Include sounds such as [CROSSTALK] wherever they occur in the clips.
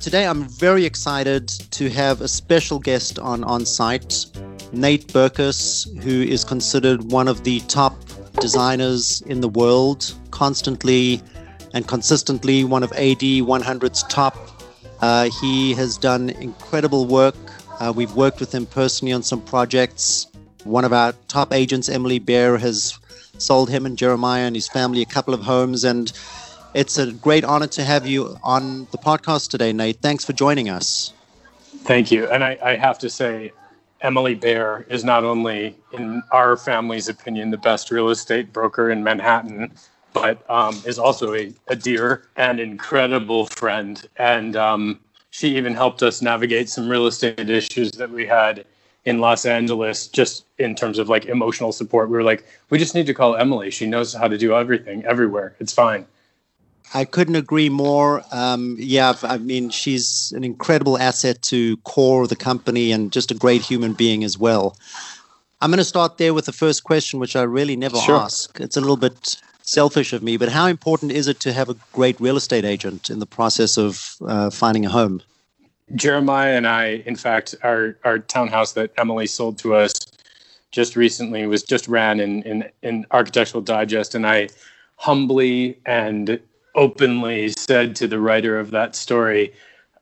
Today, I'm very excited to have a special guest on on site, Nate Berkus, who is considered one of the top designers in the world, constantly and consistently one of AD 100's top. Uh, he has done incredible work. Uh, we've worked with him personally on some projects. One of our top agents, Emily Beare, has sold him and Jeremiah and his family a couple of homes. And it's a great honor to have you on the podcast today, Nate. Thanks for joining us. Thank you. And I, I have to say, Emily Beare is not only, in our family's opinion, the best real estate broker in Manhattan, but um, is also a, a, dear and incredible friend. And um, she even helped us navigate some real estate issues that we had in Los Angeles, just in terms of like emotional support. We were like, we just need to call Emily. She knows how to do everything everywhere. It's fine. I couldn't agree more. Um, yeah, I mean, she's an incredible asset to core the company and just a great human being as well. I'm going to start there with the first question, which I really never sure. ask. It's a little bit selfish of me, but how important is it to have a great real estate agent in the process of uh, finding a home? Jeremiah and I, in fact, our our townhouse that Emily sold to us just recently was just ran in in, in Architectural Digest, and I humbly and openly said to the writer of that story,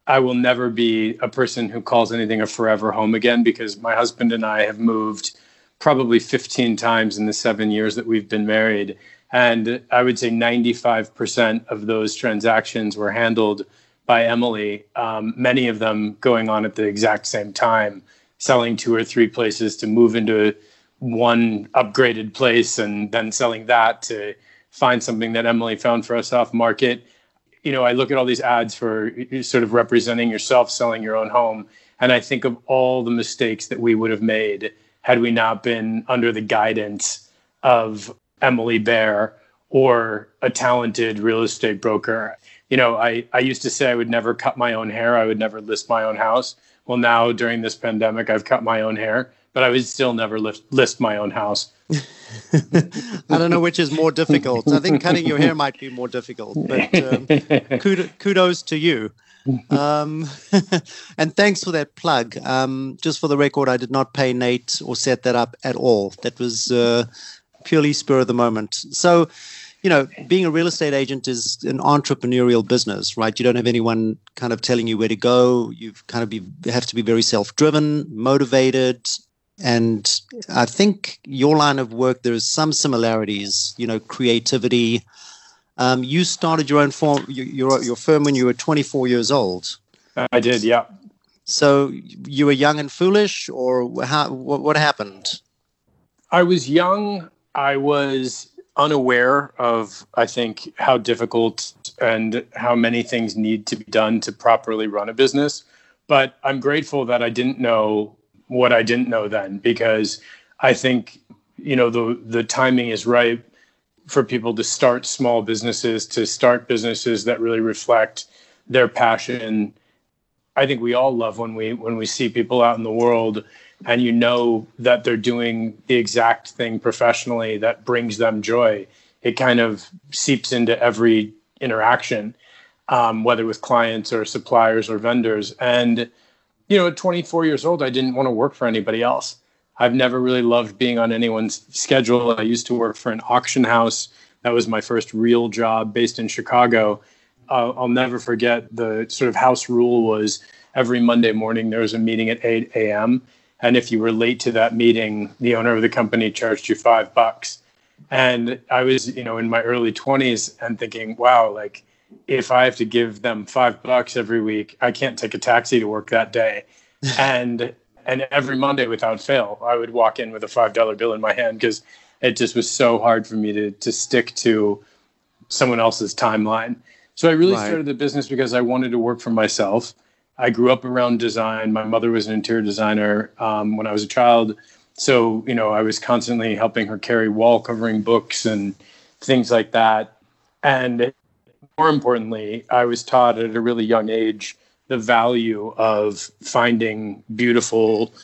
I will never be a person who calls anything a forever home again because my husband and I have moved probably 15 times in the seven years that we've been married. And I would say 95% of those transactions were handled by Emily, um, many of them going on at the exact same time, selling two or three places to move into one upgraded place and then selling that to find something that Emily found for us off market. You know, I look at all these ads for sort of representing yourself selling your own home, and I think of all the mistakes that we would have made had we not been under the guidance of Emily Beare or a talented real estate broker. You know, I, I used to say I would never cut my own hair, I would never list my own house. Well, now during this pandemic, I've cut my own hair, but I would still never list, list my own house. [LAUGHS] I don't know which is more difficult. I think cutting your hair might be more difficult, but um, [LAUGHS] kudos to you. Um, [LAUGHS] and thanks for that plug. Um, just for the record, I did not pay Nate or set that up at all. That was uh, purely spur of the moment. So, you know, being a real estate agent is an entrepreneurial business, right? You don't have anyone kind of telling you where to go. You've kind of be, have to be very self-driven, motivated, and I think your line of work there is some similarities. You know, creativity. Um, you started your own firm, your your firm when you were 24 years old. I did, yeah. So you were young and foolish, or how? What, what happened? I was young. I was unaware of, I think, how difficult and how many things need to be done to properly run a business. But I'm grateful that I didn't know what I didn't know then because I think, you know, the the timing is right for people to start small businesses, to start businesses that really reflect their passion. I think we all love when we when we see people out in the world and you know that they're doing the exact thing professionally that brings them joy, it kind of seeps into every interaction, um, whether with clients or suppliers or vendors. And, you know, at 24 years old, I didn't want to work for anybody else. I've never really loved being on anyone's schedule. I used to work for an auction house. That was my first real job based in Chicago. Uh, I'll never forget the sort of house rule was every Monday morning there was a meeting at 8 a.m. And if you were late to that meeting, the owner of the company charged you five bucks. And I was, you know, in my early 20s and thinking, wow, like if I have to give them five bucks every week, I can't take a taxi to work that day. [LAUGHS] and and every Monday without fail, I would walk in with a five dollar bill in my hand because it just was so hard for me to to stick to someone else's timeline. So I really right. started the business because I wanted to work for myself. I grew up around design. My mother was an interior designer um, when I was a child. So, you know, I was constantly helping her carry wall covering books and things like that. And more importantly, I was taught at a really young age the value of finding beautiful,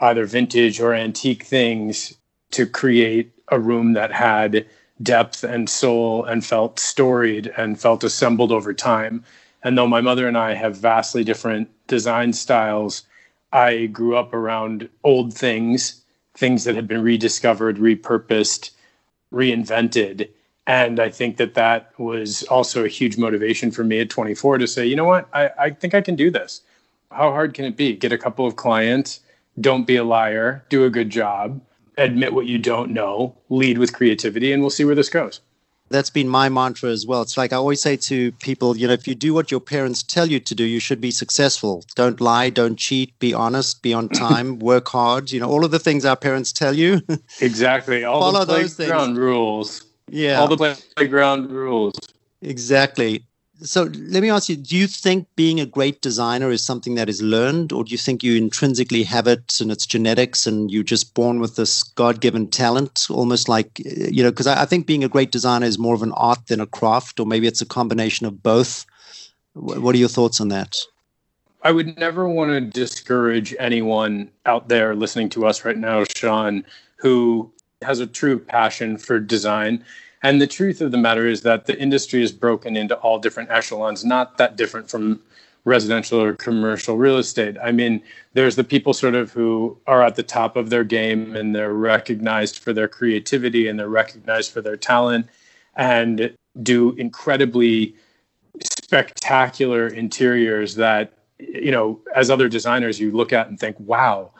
either vintage or antique things to create a room that had depth and soul and felt storied and felt assembled over time And though my mother and I have vastly different design styles, I grew up around old things, things that had been rediscovered, repurposed, reinvented. And I think that that was also a huge motivation for me at 24 to say, you know what, I, I think I can do this. How hard can it be? Get a couple of clients, don't be a liar, do a good job, admit what you don't know, lead with creativity, and we'll see where this goes that's been my mantra as well. It's like I always say to people, you know, if you do what your parents tell you to do, you should be successful. Don't lie, don't cheat, be honest, be on [LAUGHS] time, work hard. You know, all of the things our parents tell you. exactly. All Follow the playground rules. Yeah. All the playground rules. Exactly so let me ask you do you think being a great designer is something that is learned or do you think you intrinsically have it and it's genetics and you're just born with this god-given talent almost like you know because I, I, think being a great designer is more of an art than a craft or maybe it's a combination of both what are your thoughts on that i would never want to discourage anyone out there listening to us right now sean who has a true passion for design and the truth of the matter is that the industry is broken into all different echelons, not that different from residential or commercial real estate. I mean, there's the people sort of who are at the top of their game and they're recognized for their creativity and they're recognized for their talent and do incredibly spectacular interiors that you know as other designers you look at and think wow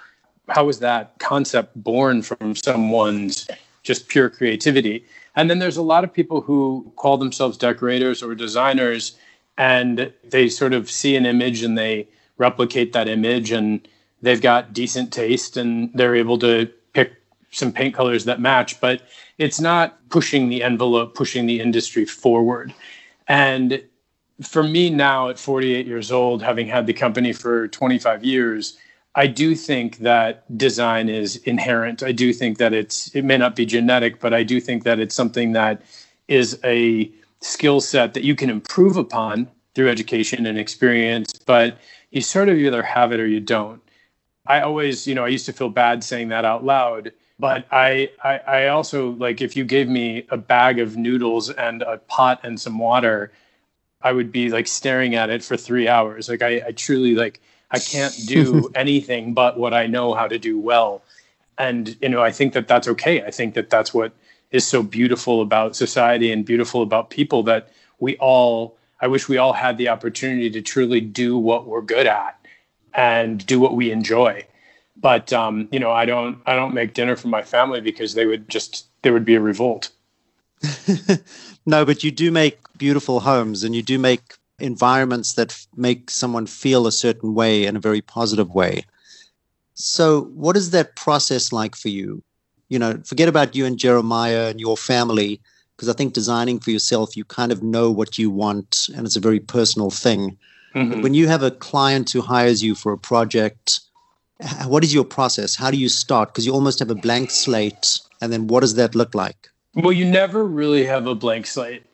how was that concept born from someone's just pure creativity and then there's a lot of people who call themselves decorators or designers, and they sort of see an image and they replicate that image, and they've got decent taste and they're able to pick some paint colors that match, but it's not pushing the envelope, pushing the industry forward. And for me now at 48 years old, having had the company for 25 years, I do think that design is inherent. I do think that it's it may not be genetic, but I do think that it's something that is a skill set that you can improve upon through education and experience, but you sort of either have it or you don't. I always, you know, I used to feel bad saying that out loud, but I, I, I also like if you gave me a bag of noodles and a pot and some water, I would be like staring at it for three hours. Like I, I truly like I can't [LAUGHS] do anything but what I know how to do well. And, you know, I think that that's okay. I think that that's what is so beautiful about society and beautiful about people that we all, I wish we all had the opportunity to truly do what we're good at and do what we enjoy. But, um, you know, I don't, I don't make dinner for my family because they would just, there would be a revolt. [LAUGHS] no, but you do make beautiful homes and you do make environments that f- make someone feel a certain way in a very positive way. So, what is that process like for you? You know, forget about you and Jeremiah and your family, because I think designing for yourself, you kind of know what you want, and it's a very personal thing. Mm-hmm. when you have a client who hires you for a project, what is your process? How do you start? Because you almost have a blank slate, and then what does that look like? Well, you never really have a blank slate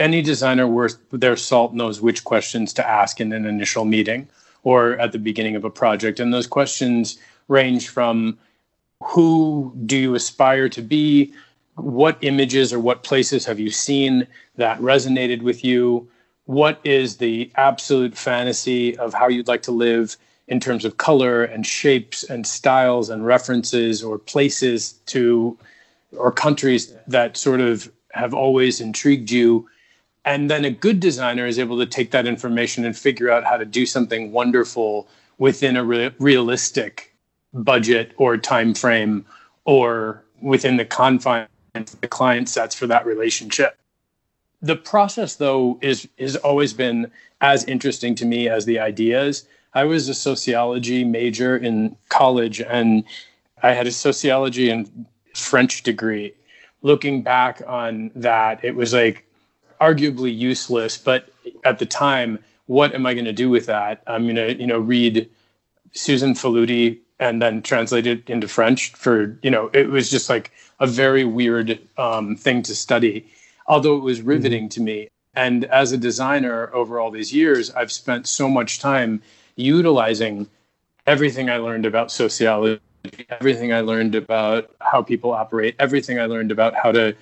any designer worth their salt knows which questions to ask in an initial meeting or at the beginning of a project. And those questions range from who do you aspire to be? What images or what places have you seen that resonated with you? What is the absolute fantasy of how you'd like to live in terms of color and shapes and styles and references or places to or countries that sort of have always intrigued you and then a good designer is able to take that information and figure out how to do something wonderful within a re- realistic budget or time frame or within the confines the client sets for that relationship. The process though is has always been as interesting to me as the ideas. I was a sociology major in college and i had a sociology and french degree. Looking back on that it was like arguably useless, but at the time, what am I going to do with that? I'm going to, you know, read Susan Faludi and then translate it into French for, you know, it was just like a very weird um, thing to study, although it was mm-hmm. riveting mm-hmm. to me. And as a designer over all these years, I've spent so much time utilizing everything I learned about sociology, everything I learned about how people operate, everything I learned about how to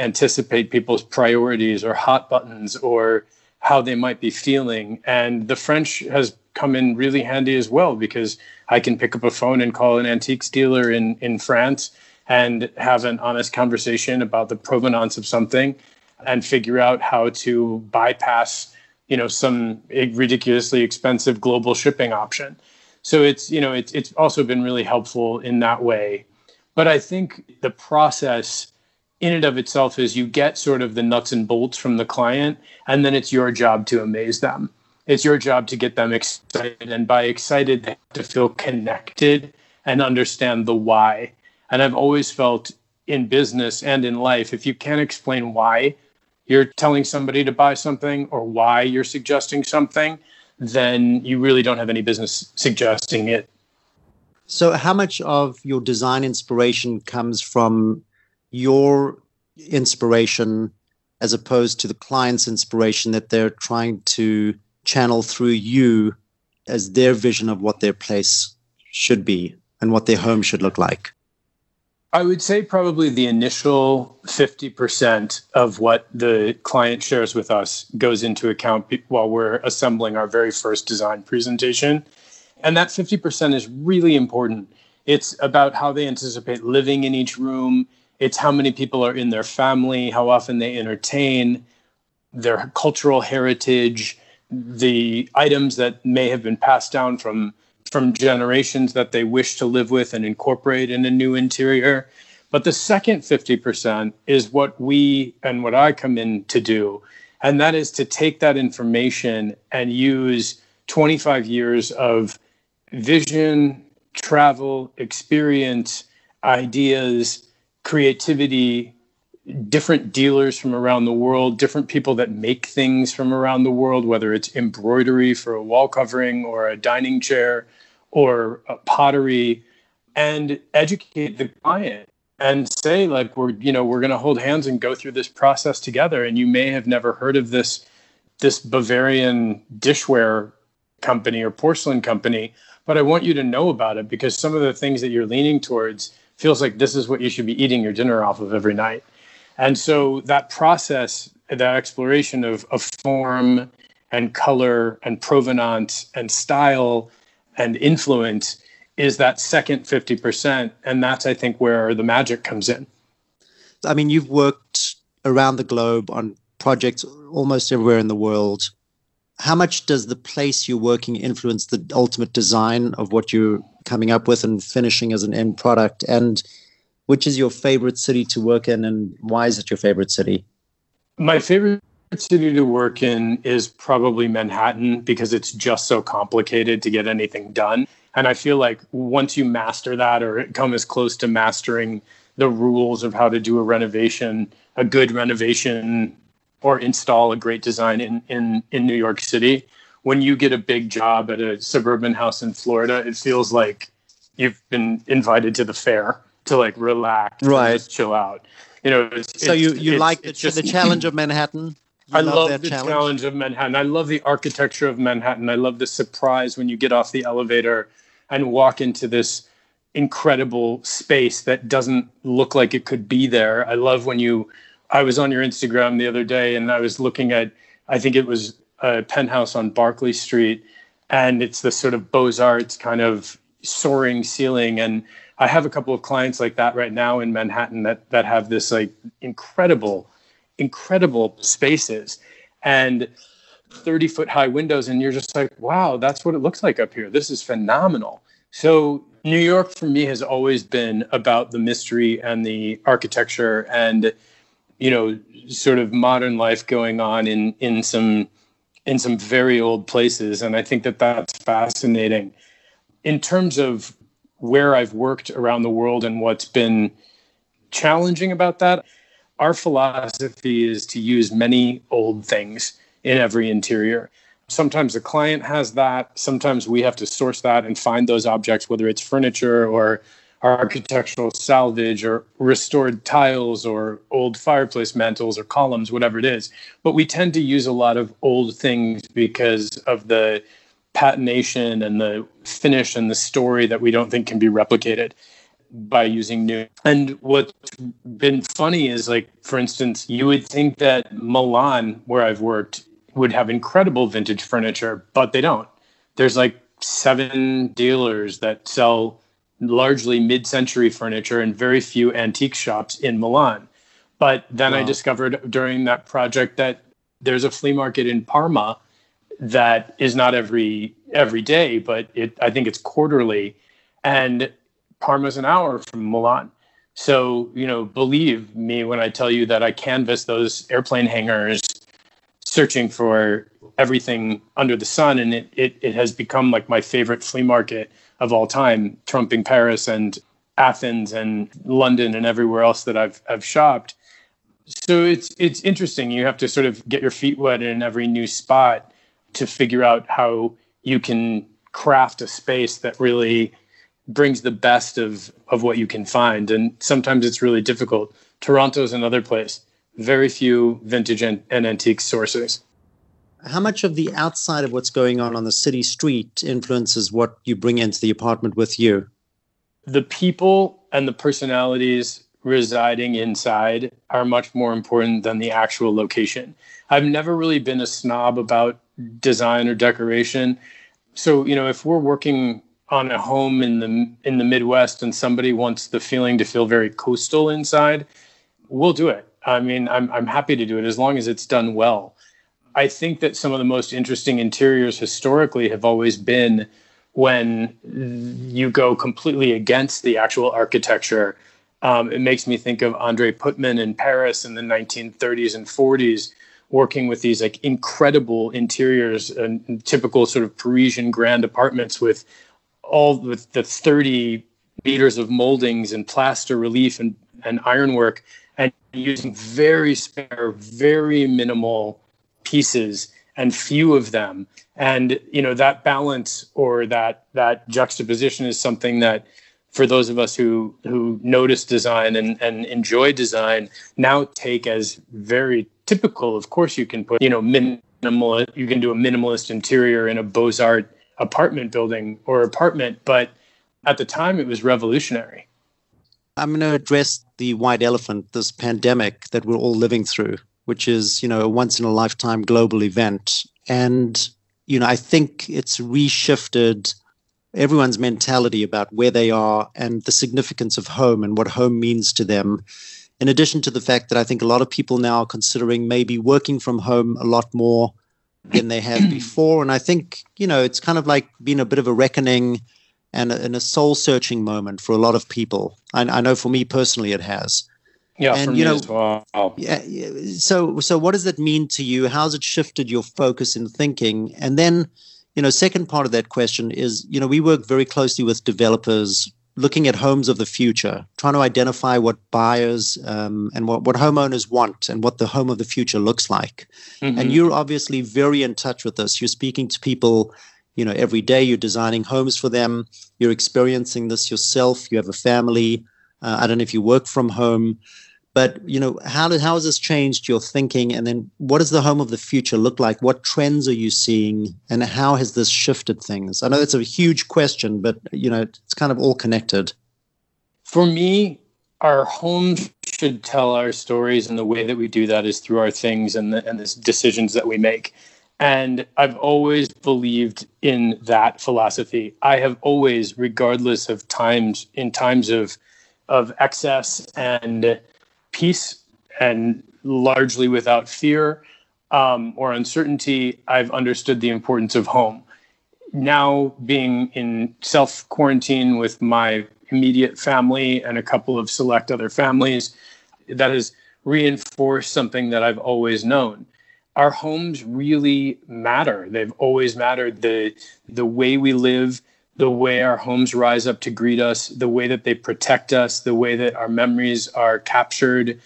anticipate people's priorities or hot buttons or how they might be feeling. And the French has come in really handy as well because I can pick up a phone and call an antiques dealer in, in France and have an honest conversation about the provenance of something and figure out how to bypass you know some ridiculously expensive global shipping option so it's you know it's it's also been really helpful in that way but i think the process in and of itself is you get sort of the nuts and bolts from the client and then it's your job to amaze them it's your job to get them excited and by excited they have to feel connected and understand the why and i've always felt in business and in life if you can't explain why you're telling somebody to buy something or why you're suggesting something then you really don't have any business suggesting it. So, how much of your design inspiration comes from your inspiration as opposed to the client's inspiration that they're trying to channel through you as their vision of what their place should be and what their home should look like? I would say probably the initial 50% of what the client shares with us goes into account while we're assembling our very first design presentation. And that 50% is really important. It's about how they anticipate living in each room, it's how many people are in their family, how often they entertain, their cultural heritage, the items that may have been passed down from from generations that they wish to live with and incorporate in a new interior. But the second 50% is what we and what I come in to do. And that is to take that information and use 25 years of vision, travel, experience, ideas, creativity, different dealers from around the world, different people that make things from around the world, whether it's embroidery for a wall covering or a dining chair or pottery, and educate the client and say like we're you know we're going to hold hands and go through this process together. And you may have never heard of this this bavarian dishware company or porcelain company but i want you to know about it because some of the things that you're leaning towards feels like this is what you should be eating your dinner off of every night and so that process that exploration of, of form and color and provenance and style and influence is that second 50%. And that's, I think, where the magic comes in. I mean, you've worked around the globe on projects almost everywhere in the world. How much does the place you're working influence the ultimate design of what you're coming up with and finishing as an end product? And which is your favorite city to work in, and why is it your favorite city? My favorite city to work in is probably Manhattan because it's just so complicated to get anything done. And I feel like once you master that or come as close to mastering the rules of how to do a renovation, a good renovation, or install a great design in, in, in New York City, when you get a big job at a suburban house in Florida, it feels like you've been invited to the fair to like relax, right? chill out. You know, it's, so you you like the, just, the challenge of Manhattan? [LAUGHS] You I love, love the challenge? challenge of Manhattan. I love the architecture of Manhattan. I love the surprise when you get off the elevator and walk into this incredible space that doesn't look like it could be there. I love when you I was on your Instagram the other day and I was looking at I think it was a penthouse on Barclay Street and it's the sort of Beaux-Arts kind of soaring ceiling. And I have a couple of clients like that right now in Manhattan that that have this like incredible incredible spaces and 30 foot high windows and you're just like wow that's what it looks like up here. This is phenomenal. So new york for me has always been about the mystery and the architecture and you know sort of modern life going on in in some in some very old places and i think that that's fascinating in terms of where i've worked around the world and what's been challenging about that our philosophy is to use many old things in every interior. Sometimes the client has that. Sometimes we have to source that and find those objects, whether it's furniture or architectural salvage or restored tiles or old fireplace mantles or columns, whatever it is. But we tend to use a lot of old things because of the patination and the finish and the story that we don't think can be replicated by using new. And what's been funny is like, for instance, you would think that Milan, where I've worked, would have incredible vintage furniture, but they don't. There's like seven dealers that sell largely mid-century furniture and very few antique shops in Milan. But then wow. I discovered during that project that there's a flea market in Parma that is not every every day, but it I think it's quarterly, and Parma's an hour from Milan. So you know, believe me when I tell you that I canvassed those airplane hangars, searching for everything under the sun, and it it, it has become like my favorite flea market of all time, trumping Paris and Athens and London and everywhere else that I've I've shopped so it's it's interesting. You have to sort of get your feet wet in every new spot to figure out how you can craft a space that really brings the best of of what you can find. And sometimes it's really difficult. Toronto's another place. Very few vintage and, and antique sources. How much of the outside of what's going on on the city street influences what you bring into the apartment with you? The people and the personalities residing inside are much more important than the actual location. I've never really been a snob about design or decoration. So, you know, if we're working on a home in the in the Midwest and somebody wants the feeling to feel very coastal inside, we'll do it. I mean, I'm I'm happy to do it as long as it's done well. I think that some of the most interesting interiors historically have always been when you go completely against the actual architecture. Um, it makes me think of Andrée Putman in Paris in the 1930s and 40s, working with these like incredible interiors and typical sort of Parisian grand apartments with all with the 30 meters of moldings and plaster relief and, and ironwork and using very spare, very minimal pieces and few of them. And you know that balance or that that juxtaposition is something that for those of us who who notice design and, and enjoy design now take as very typical. Of course, you can put you know minimal. You can do a minimalist interior in a Beaux Art apartment building or apartment, but at the time it was revolutionary. I'm going to address the white elephant, this pandemic that we're all living through, which is you know a once in a lifetime global event, and you know I think it's reshifted everyone's mentality about where they are and the significance of home and what home means to them. In addition to the fact that I think a lot of people now are considering maybe working from home a lot more than they have [CLEARS THROAT] before. And I think, you know, it's kind of like been a bit of a reckoning and a, and a soul searching moment for a lot of people. I, I, know for me personally, it has. Yeah, and you know, well. yeah. So, so what does that mean to you? How's it shifted your focus in thinking? And then, you know, second part of that question is, you know, we work very closely with developers looking at homes of the future, trying to identify what buyers um, and what, what homeowners want and what the home of the future looks like. Mm-hmm. And you're obviously very in touch with this. You're speaking to people, you know, every day. You're designing homes for them. You're experiencing this yourself. You have a family. Uh, I don't know if you work from home. But you know, how did how has this changed your thinking? And then, what does the home of the future look like? What trends are you seeing, and how has this shifted things? I know that's a huge question, but you know, it's kind of all connected. For me, our homes should tell our stories, and the way that we do that is through our things and the, and the decisions that we make. And I've always believed in that philosophy. I have always, regardless of times, in times of of excess and peace and largely without fear um, or uncertainty, I've understood the importance of home. Now, being in self quarantine with my immediate family and a couple of select other families, that has reinforced something that I've always known. Our homes really matter. They've always mattered. The the way we live, the way our homes rise up to greet us, the way that they protect us, the way that our memories are captured,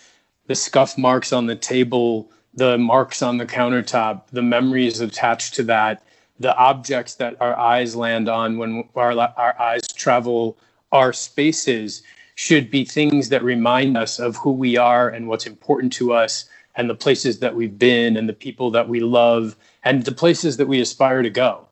the scuff marks on the table, the marks on the countertop, the memories attached to that, the objects that our eyes land on when our, our eyes travel our spaces should be things that remind us of who we are and what's important to us and the places that we've been and the people that we love and the places that we aspire to go.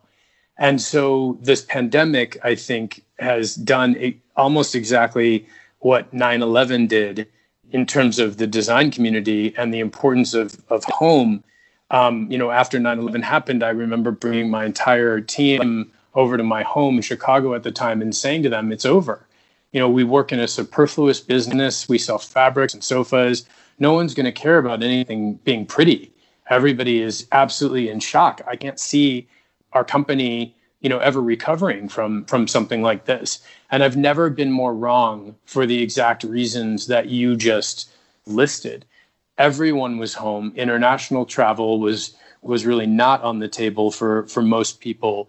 And so this pandemic, I think, has done almost exactly what 9 11 did in terms of the design community and the importance of, of home. um, you know, after 9/11 happened, I remember bringing my entire team over to my home in Chicago at the time and saying to them, "It's over." You know, we work in a superfluous business. We sell fabrics and sofas. No one's going to care about anything being pretty. Everybody is absolutely in shock. I can't see our company, you know, ever recovering from from something like this. And I've never been more wrong for the exact reasons that you just listed. Everyone was home. International travel was was really not on the table for for most people.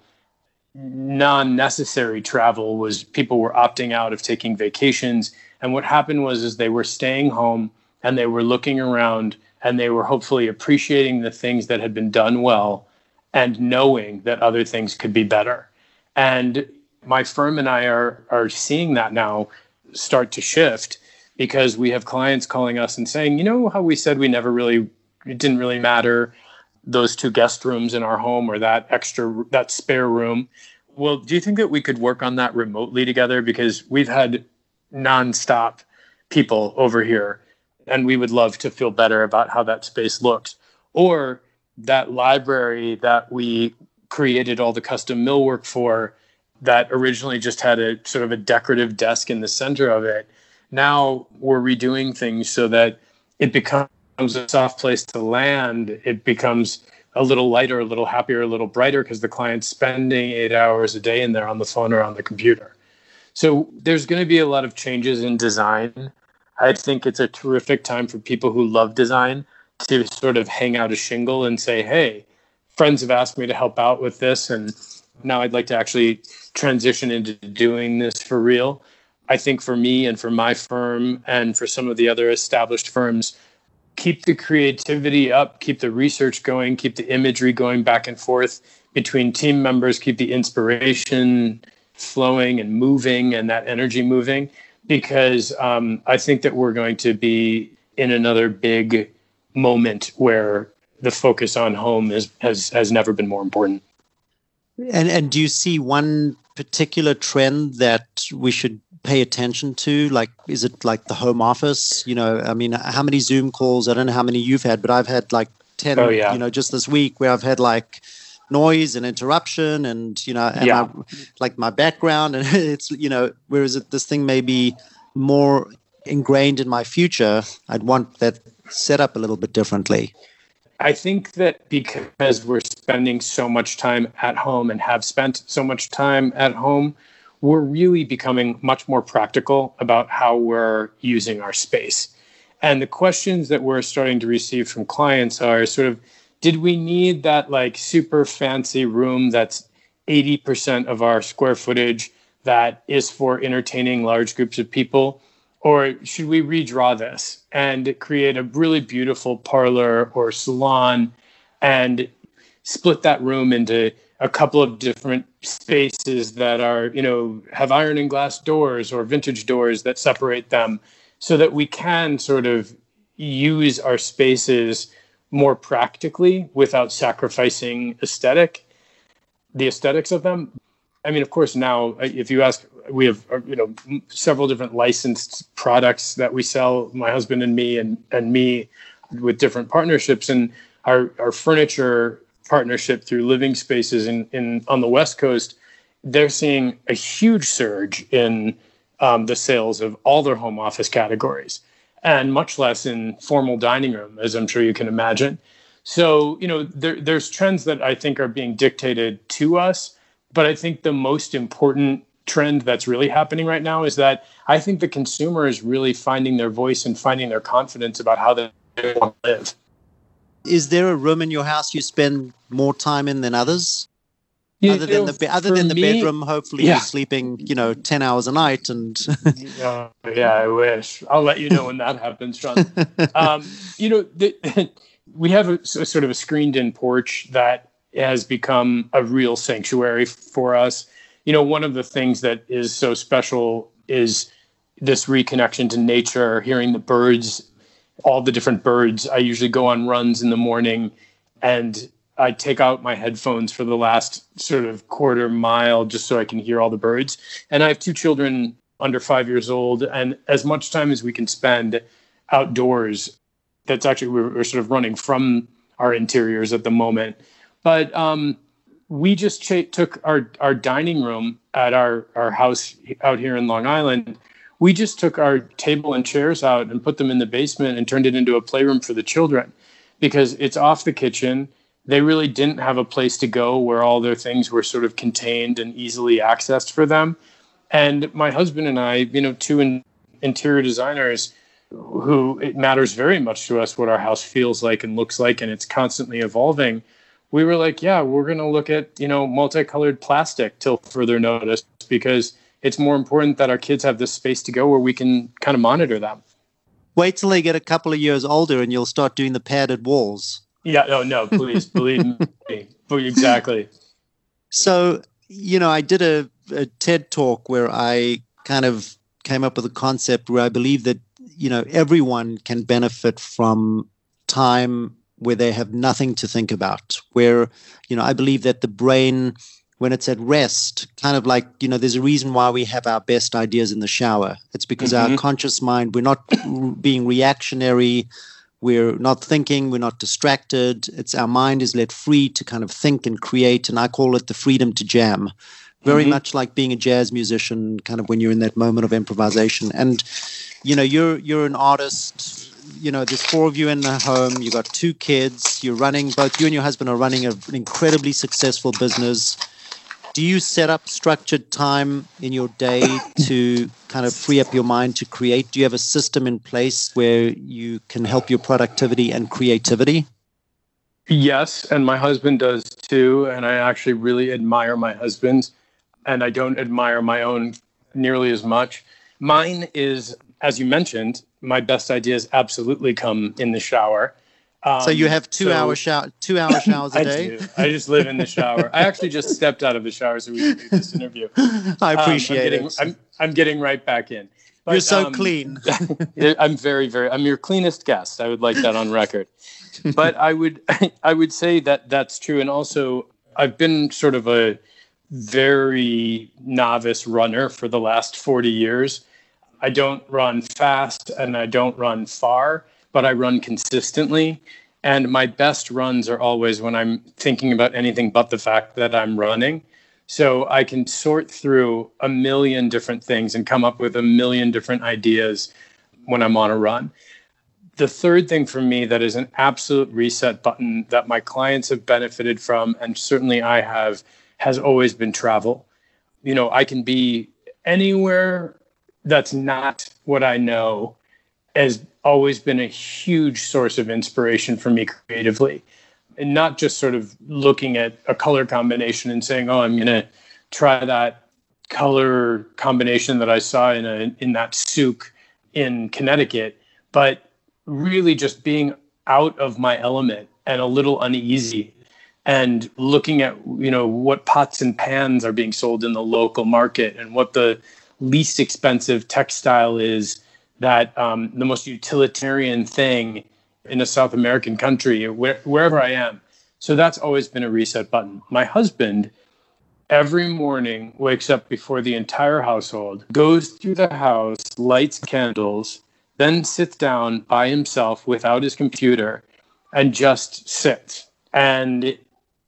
Non-necessary travel was people were opting out of taking vacations. And what happened was is they were staying home and they were looking around and they were hopefully appreciating the things that had been done well and knowing that other things could be better. And my firm and I are are seeing that now start to shift because we have clients calling us and saying, you know how we said we never really it didn't really matter those two guest rooms in our home or that extra that spare room. Well, do you think that we could work on that remotely together because we've had nonstop people over here and we would love to feel better about how that space looks. Or that library that we created all the custom millwork for that originally just had a sort of a decorative desk in the center of it. Now we're redoing things so that it becomes a soft place to land. It becomes a little lighter, a little happier, a little brighter because the client's spending eight hours a day in there on the phone or on the computer. So there's going to be a lot of changes in design. I think it's a terrific time for people who love design to sort of hang out a shingle and say, hey, friends have asked me to help out with this, and now I'd like to actually transition into doing this for real. I think for me and for my firm and for some of the other established firms, keep the creativity up, keep the research going, keep the imagery going back and forth between team members, keep the inspiration flowing and moving and that energy moving, because um, I think that we're going to be in another big moment where the focus on home is, has has never been more important. And and do you see one particular trend that we should pay attention to? Like, is it like the home office? You know, I mean, how many Zoom calls? I don't know how many you've had, but I've had like ten. Oh, yeah. You know, just this week where I've had like noise and interruption, and you know, and yeah. like my background, and [LAUGHS] it's you know, whereas it, this thing may be more ingrained in my future, I'd want that set up a little bit differently? I think that because we're spending so much time at home and have spent so much time at home, we're really becoming much more practical about how we're using our space. And the questions that we're starting to receive from clients are sort of did we need that like super fancy room that's 80% of our square footage that is for entertaining large groups of people? Or should we redraw this and create a really beautiful parlor or salon and split that room into a couple of different spaces that are you know have iron and glass doors or vintage doors that separate them so that we can sort of use our spaces more practically without sacrificing aesthetic the aesthetics of them? I mean of course now if you ask we have uh, you know several different licensed products that we sell my husband and me and and me with different partnerships. And our our furniture partnership through living spaces in, in on the west coast they're seeing a huge surge in um, the sales of all their home office categories and much less in formal dining room as i'm sure you can imagine. So you know there, there's trends that i think are being dictated to us but i think the most important trend that's really happening right now is that I think the consumer is really finding their voice and finding their confidence about how they want to live. Is there a room in your house you spend more time in than others? You other know, than the other than the me, bedroom, hopefully yeah. you're sleeping, you know, ten hours a night. And [LAUGHS] uh, yeah, I wish. I'll let you know when that happens, Sean. [LAUGHS] Um, you know, the, [LAUGHS] we have a, a sort of a screened-in porch that has become a real sanctuary for us you know, one of the things that is so special is this reconnection to nature, hearing the birds, all the different birds. I usually go on runs in the morning and I take out my headphones for the last sort of quarter mile just so I can hear all the birds. And I have two children under five years old, and as much time as we can spend outdoors, that's actually we're, we're sort of running from our interiors at the moment. But um, we just ch- took our our dining room at our our house out here in Long Island. We just took our table and chairs out and put them in the basement and turned it into a playroom for the children because it's off the kitchen. They really didn't have a place to go where all their things were sort of contained and easily accessed for them. And my husband and I, you know, two in, interior designers who it matters very much to us what our house feels like and looks like, and it's constantly evolving. We were like, yeah, we're going to look at, you know, multicolored plastic till further notice because it's more important that our kids have this space to go where we can kind of monitor them. Wait till they get a couple of years older and you'll start doing the padded walls. Yeah, no, no, please believe me. [LAUGHS] Exactly. So, you know, I did a, a TED talk where I kind of came up with a concept where I believe that you know everyone can benefit from time where they have nothing to think about where you know i believe that the brain when it's at rest kind of like you know there's a reason why we have our best ideas in the shower. It's because mm-hmm. our conscious mind we're not being reactionary. We're not thinking we're not distracted. It's our mind is let free to kind of think and create and i call it the freedom to jam. Very mm-hmm. much like being a jazz musician kind of when you're in that moment of improvisation. And you know you're you're an artist you know there's four of you in the home You've got two kids you're running both you and your husband are running an incredibly successful business. Do you set up structured time in your day to kind of free up your mind to create? Do you have a system in place where you can help your productivity and creativity? Yes and my husband does too and i actually really admire my husband and i don't admire my own nearly as much. Mine is as you mentioned, my best ideas absolutely come in the shower. Um, so you have two so, hour shower, two hour [LAUGHS] showers a I day. Do. I just live in the shower. I actually just stepped out of the shower so we could do this interview. [LAUGHS] I appreciate um, I'm getting, it. I'm, I'm getting right back in. But, You're so um, clean. [LAUGHS] I'm very, very. I'm your cleanest guest. I would like that on record. but I would, I would say that that's true. And also, I've been sort of a very novice runner for the last 40 years. I don't run fast and I don't run far, but I run consistently. And my best runs are always when I'm thinking about anything but the fact that I'm running. So I can sort through a million different things and come up with a million different ideas when I'm on a run. The third thing for me that is an absolute reset button that my clients have benefited from, and certainly I have, has always been travel. You know, I can be anywhere that's not what I know has always been a huge source of inspiration for me creatively. And not just sort of looking at a color combination and saying, oh, I'm going to try that color combination that I saw in a in that souk in Connecticut, but really just being out of my element and a little uneasy and looking at you know what pots and pans are being sold in the local market and what the least expensive textile is that um, the most utilitarian thing in a South American country, where, wherever I am. So that's always been a reset button. My husband every morning wakes up before the entire household, goes through the house, lights candles, then sits down by himself without his computer and just sits. And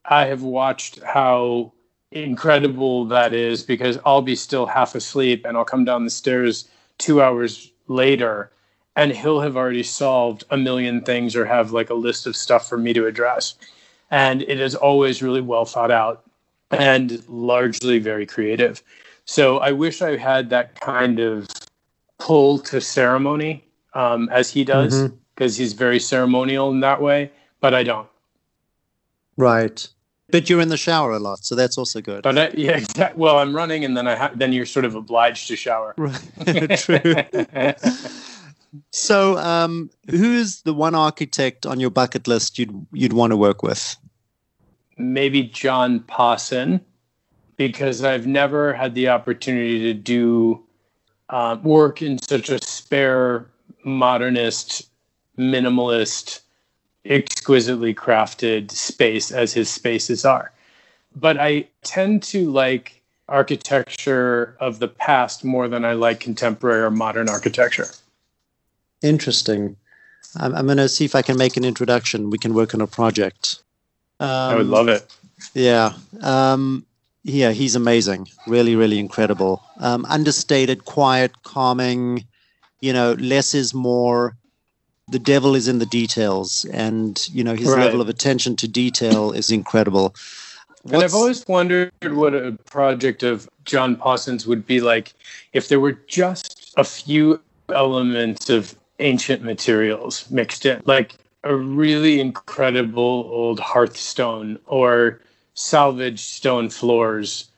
I have watched how incredible that is because I'll be still half asleep and I'll come down the stairs two hours later and he'll have already solved a million things or have like a list of stuff for me to address. And it is always really well thought out and largely very creative. So I wish I had that kind of pull to ceremony um, as he does because mm-hmm. he's very ceremonial in that way, but I don't. Right. But you're in the shower a lot, so that's also good. I, yeah, exactly. Well, I'm running, and then I ha- then you're sort of obliged to shower. Right. [LAUGHS] True. [LAUGHS] so, um, who's the one architect on your bucket list you'd you'd want to work with? Maybe John Pawson, because I've never had the opportunity to do uh, work in such a spare, modernist, minimalist exquisitely crafted space as his spaces are. But I tend to like architecture of the past more than I like contemporary or modern architecture. Interesting. I'm, I'm going to see if I can make an introduction. We can work on a project. Um, I would love it. Yeah. Um, yeah, he's amazing. Really, really incredible. Um, understated, quiet, calming. You know, less is more. The devil is in the details, and you know his right. level of attention to detail is incredible. What's, and I've always wondered what a project of John Pawson's would be like if there were just a few elements of ancient materials mixed in, like a really incredible old hearthstone or salvaged stone floors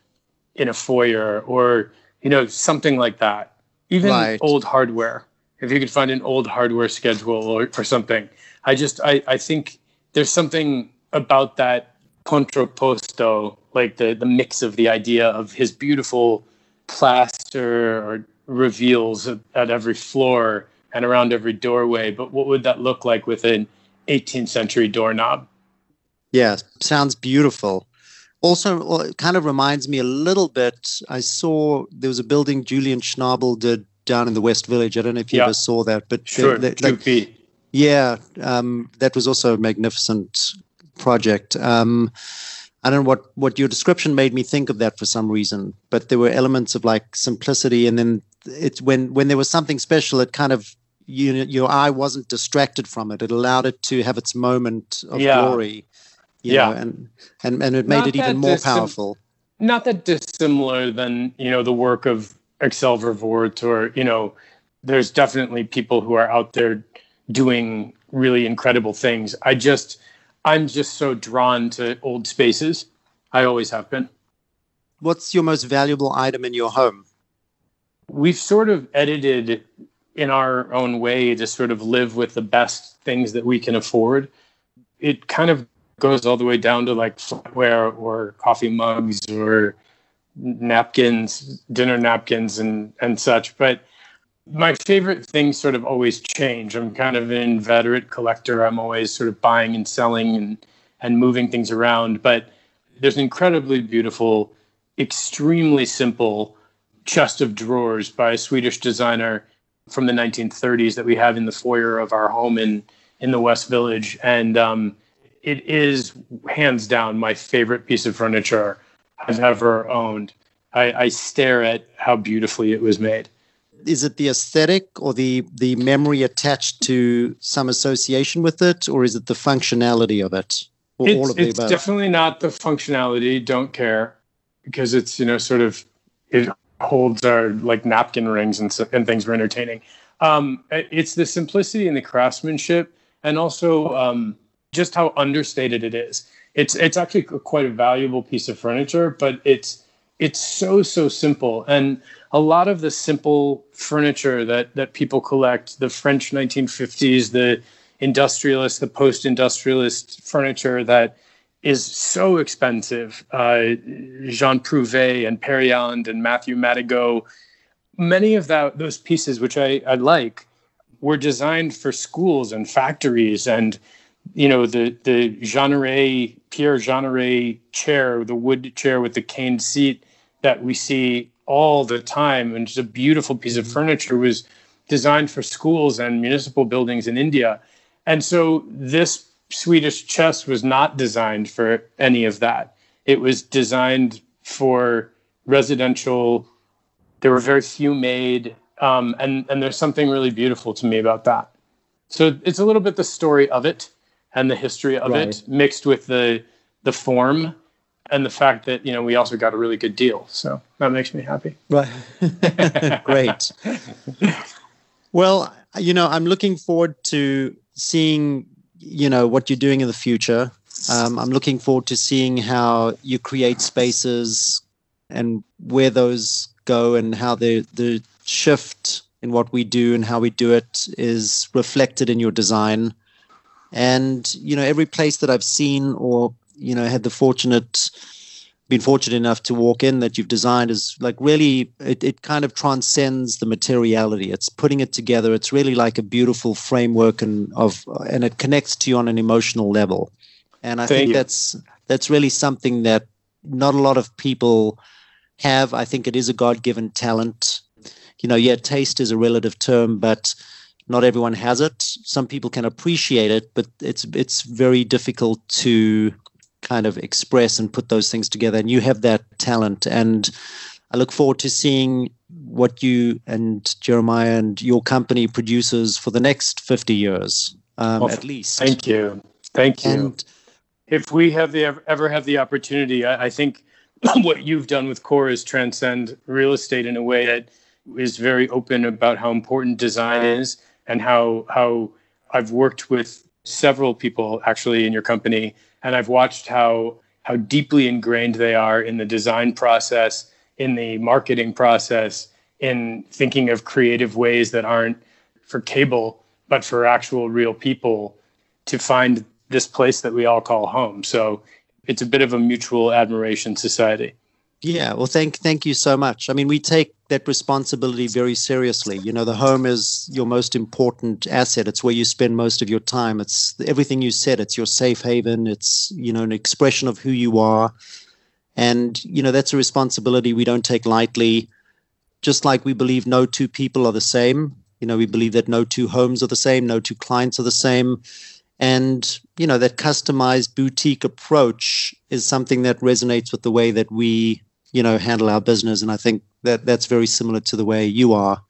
in a foyer or you know something like that even right. old hardware if you could find an old hardware schedule or, or something i just I, I think there's something about that contrapposto like the the mix of the idea of his beautiful plaster or reveals at, at every floor and around every doorway but what would that look like with an 18th century doorknob yeah, sounds beautiful. Also, it kind of reminds me a little bit. I saw there was a building Julian Schnabel did down in the West Village. I don't know if you yeah. ever saw that, but sure, they, they, like, yeah, um, that was also a magnificent project. Um, I don't know what what your description made me think of that for some reason, but there were elements of like simplicity, and then it's when when there was something special, it kind of you your eye wasn't distracted from it. It allowed it to have its moment of yeah. glory yeah. Know, and, and, and it made not it even more powerful. Not that dissimilar than, you know, the work of Axel Vervoordt or, you know, there's definitely people who are out there doing really incredible things. I just, I'm just so drawn to old spaces. I always have been. What's your most valuable item in your home? We've sort of edited in our own way to sort of live with the best things that we can afford. It kind of goes all the way down to like flatware or coffee mugs or napkins, dinner napkins, and and such. But my favorite things sort of always change. I'm kind of an inveterate collector. I'm always sort of buying and selling and and moving things around. But there's an incredibly beautiful, extremely simple chest of drawers by a Swedish designer from the 1930s that we have in the foyer of our home in in the West Village, and um, it is hands down my favorite piece of furniture I've ever owned. I, I stare at how beautifully it was made. Is it the aesthetic or the the memory attached to some association with it, or is it the functionality of it? Or it's, all of it's definitely not the functionality. Don't care because it's you know sort of it holds our like napkin rings and and things for entertaining. Um, it's the simplicity and the craftsmanship, and also um, just how understated it is. It's it's actually quite a valuable piece of furniture, but it's it's so so simple. And a lot of the simple furniture that that people collect the french 1950s the industrialist the post-industrialist furniture that is so expensive uh, jean prouvé and perriand and Mathieu Matégot many of that those pieces which I, I like were designed for schools and factories and you know the the Jeanneret Pierre Jeanneret chair, the wood chair with the cane seat that we see all the time, and it's a beautiful piece of mm-hmm. furniture, was designed for schools and municipal buildings in India. And so this Swedish chest was not designed for any of that. It was designed for residential. There were very few made, um, and and there's something really beautiful to me about that. So it's a little bit the story of it and the history of right. it mixed with the the form and the fact that you know we also got a really good deal. So that makes me happy. Right. [LAUGHS] Great. Well you know i'm looking forward to seeing you know what you're doing in the future. Um, i'm looking forward to seeing how you create spaces and where those go and how the the shift in what we do and how we do it is reflected in your design and you know, every place that I've seen or you know had the fortunate been fortunate enough to walk in that you've designed is like really it, it kind of transcends the materiality. It's putting it together. It's really like a beautiful framework and of and it connects to you on an emotional level. And i Thank think you. that's that's really something that not a lot of people have. I think it is a god-given talent. You know yeah taste is a relative term but Not everyone has it. Some people can appreciate it, but it's it's very difficult to kind of express and put those things together. And you have that talent, and I look forward to seeing what you and Jeremiah and your company produces for the next 50 years, um, well, at least. Thank you. Thank you. And, if we have the ever have the opportunity, I, I think [CLEARS THROAT] what you've done with Core is transcend real estate in a way that is very open about how important design is and how how I've worked with several people actually in your company and I've watched how how deeply ingrained they are in the design process, in the marketing process, in thinking of creative ways that aren't for cable but for actual real people to find this place that we all call home. So it's a bit of a mutual admiration society. Yeah, well, thank thank you so much. I mean, we take that responsibility very seriously. You know, the home is your most important asset. It's where you spend most of your time. It's everything you said. It's your safe haven. It's you know an expression of who you are, and you know that's a responsibility we don't take lightly. Just like we believe no two people are the same. You know, we believe that no two homes are the same. No two clients are the same and you know that customized boutique approach is something that resonates with the way that we you know handle our business and i think that that's very similar to the way you are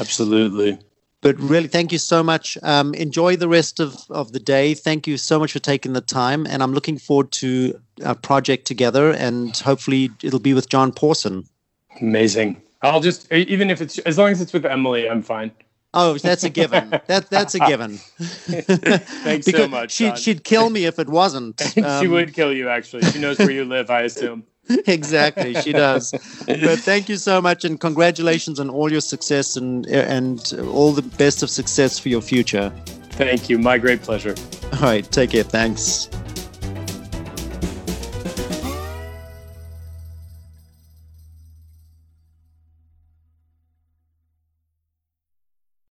absolutely but really thank you so much um, enjoy the rest of, of the day thank you so much for taking the time and i'm looking forward to a project together and hopefully it'll be with john pawson amazing i'll just even if it's as long as it's with emily i'm fine Oh, that's a given. [LAUGHS] That that's a given. [LAUGHS] Thanks so much. She'd, she'd kill me if it wasn't. [LAUGHS] Um, she would kill you. Actually, she knows where you live. I assume. [LAUGHS] exactly, she does. But thank you so much, and congratulations on all your success and and all the best of success for your future. Thank you. My great pleasure. All right. Take care. Thanks.